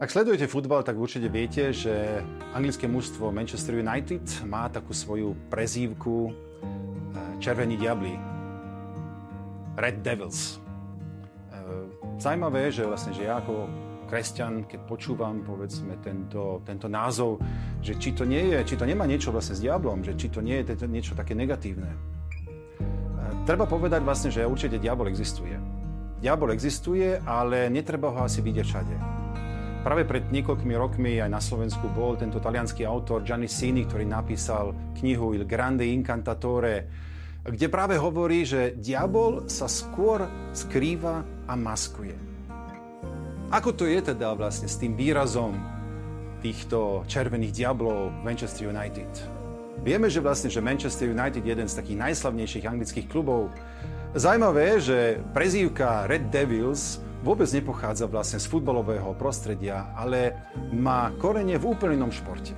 Ak sledujete futbal, tak určite viete, že anglické mužstvo Manchester United má takú svoju prezývku eh, Červení diabli. Red Devils. Eh, Zajímavé že vlastne, že ja ako kresťan, keď počúvam povedzme tento, tento názov, že či to nie je, či to nemá niečo vlastne s diablom, že či to nie je niečo také negatívne. Eh, treba povedať vlastne, že určite diabol existuje. Diabol existuje, ale netreba ho asi vidieť všade. Práve pred niekoľkými rokmi aj na Slovensku bol tento talianský autor Gianni Sini, ktorý napísal knihu Il Grande Incantatore, kde práve hovorí, že diabol sa skôr skrýva a maskuje. Ako to je teda vlastne s tým výrazom týchto červených diablov Manchester United? Vieme, že vlastne, že Manchester United je jeden z takých najslavnejších anglických klubov. Zajímavé je, že prezývka Red Devils vôbec nepochádza vlastne z futbalového prostredia, ale má korene v úplne inom športe.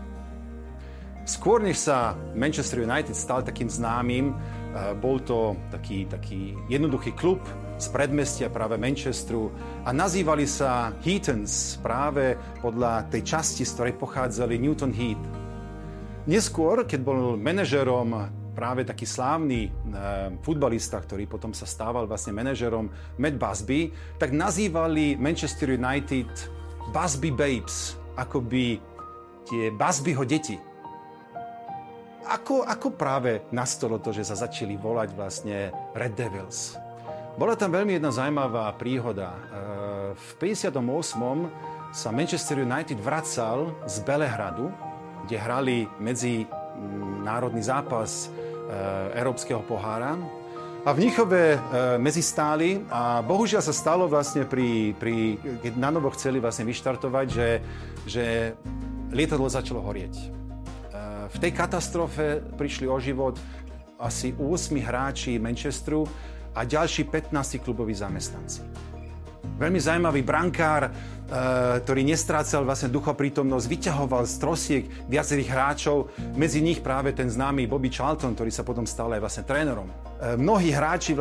Skôr než sa Manchester United stal takým známym, eh, bol to taký, taký jednoduchý klub z predmestia práve Manchesteru a nazývali sa Heatons práve podľa tej časti, z ktorej pochádzali Newton Heath. Neskôr, keď bol manažerom práve taký slávny e, futbalista, ktorý potom sa stával vlastne manažerom Matt Busby, tak nazývali Manchester United Busby Babes, akoby tie Busbyho deti. Ako, ako práve nastalo to, že sa začali volať vlastne Red Devils? Bola tam veľmi jedna zaujímavá príhoda. E, v 58. sa Manchester United vracal z Belehradu, kde hrali medzi národný zápas e, Európskeho pohára. A v Níchove e, medzi stáli a bohužiaľ sa stalo vlastne pri, pri keď na novo chceli vlastne vyštartovať, že, že lietadlo začalo horieť. E, v tej katastrofe prišli o život asi 8 hráči Manchesteru a ďalší 15 kluboví zamestnanci. Veľmi zaujímavý brankár, Eh, ktorý nestrácal vlastne duchoprítomnosť, vyťahoval z trosiek viacerých hráčov, medzi nich práve ten známy Bobby Charlton, ktorý sa potom stal aj vlastne trénerom. Eh, mnohí hráči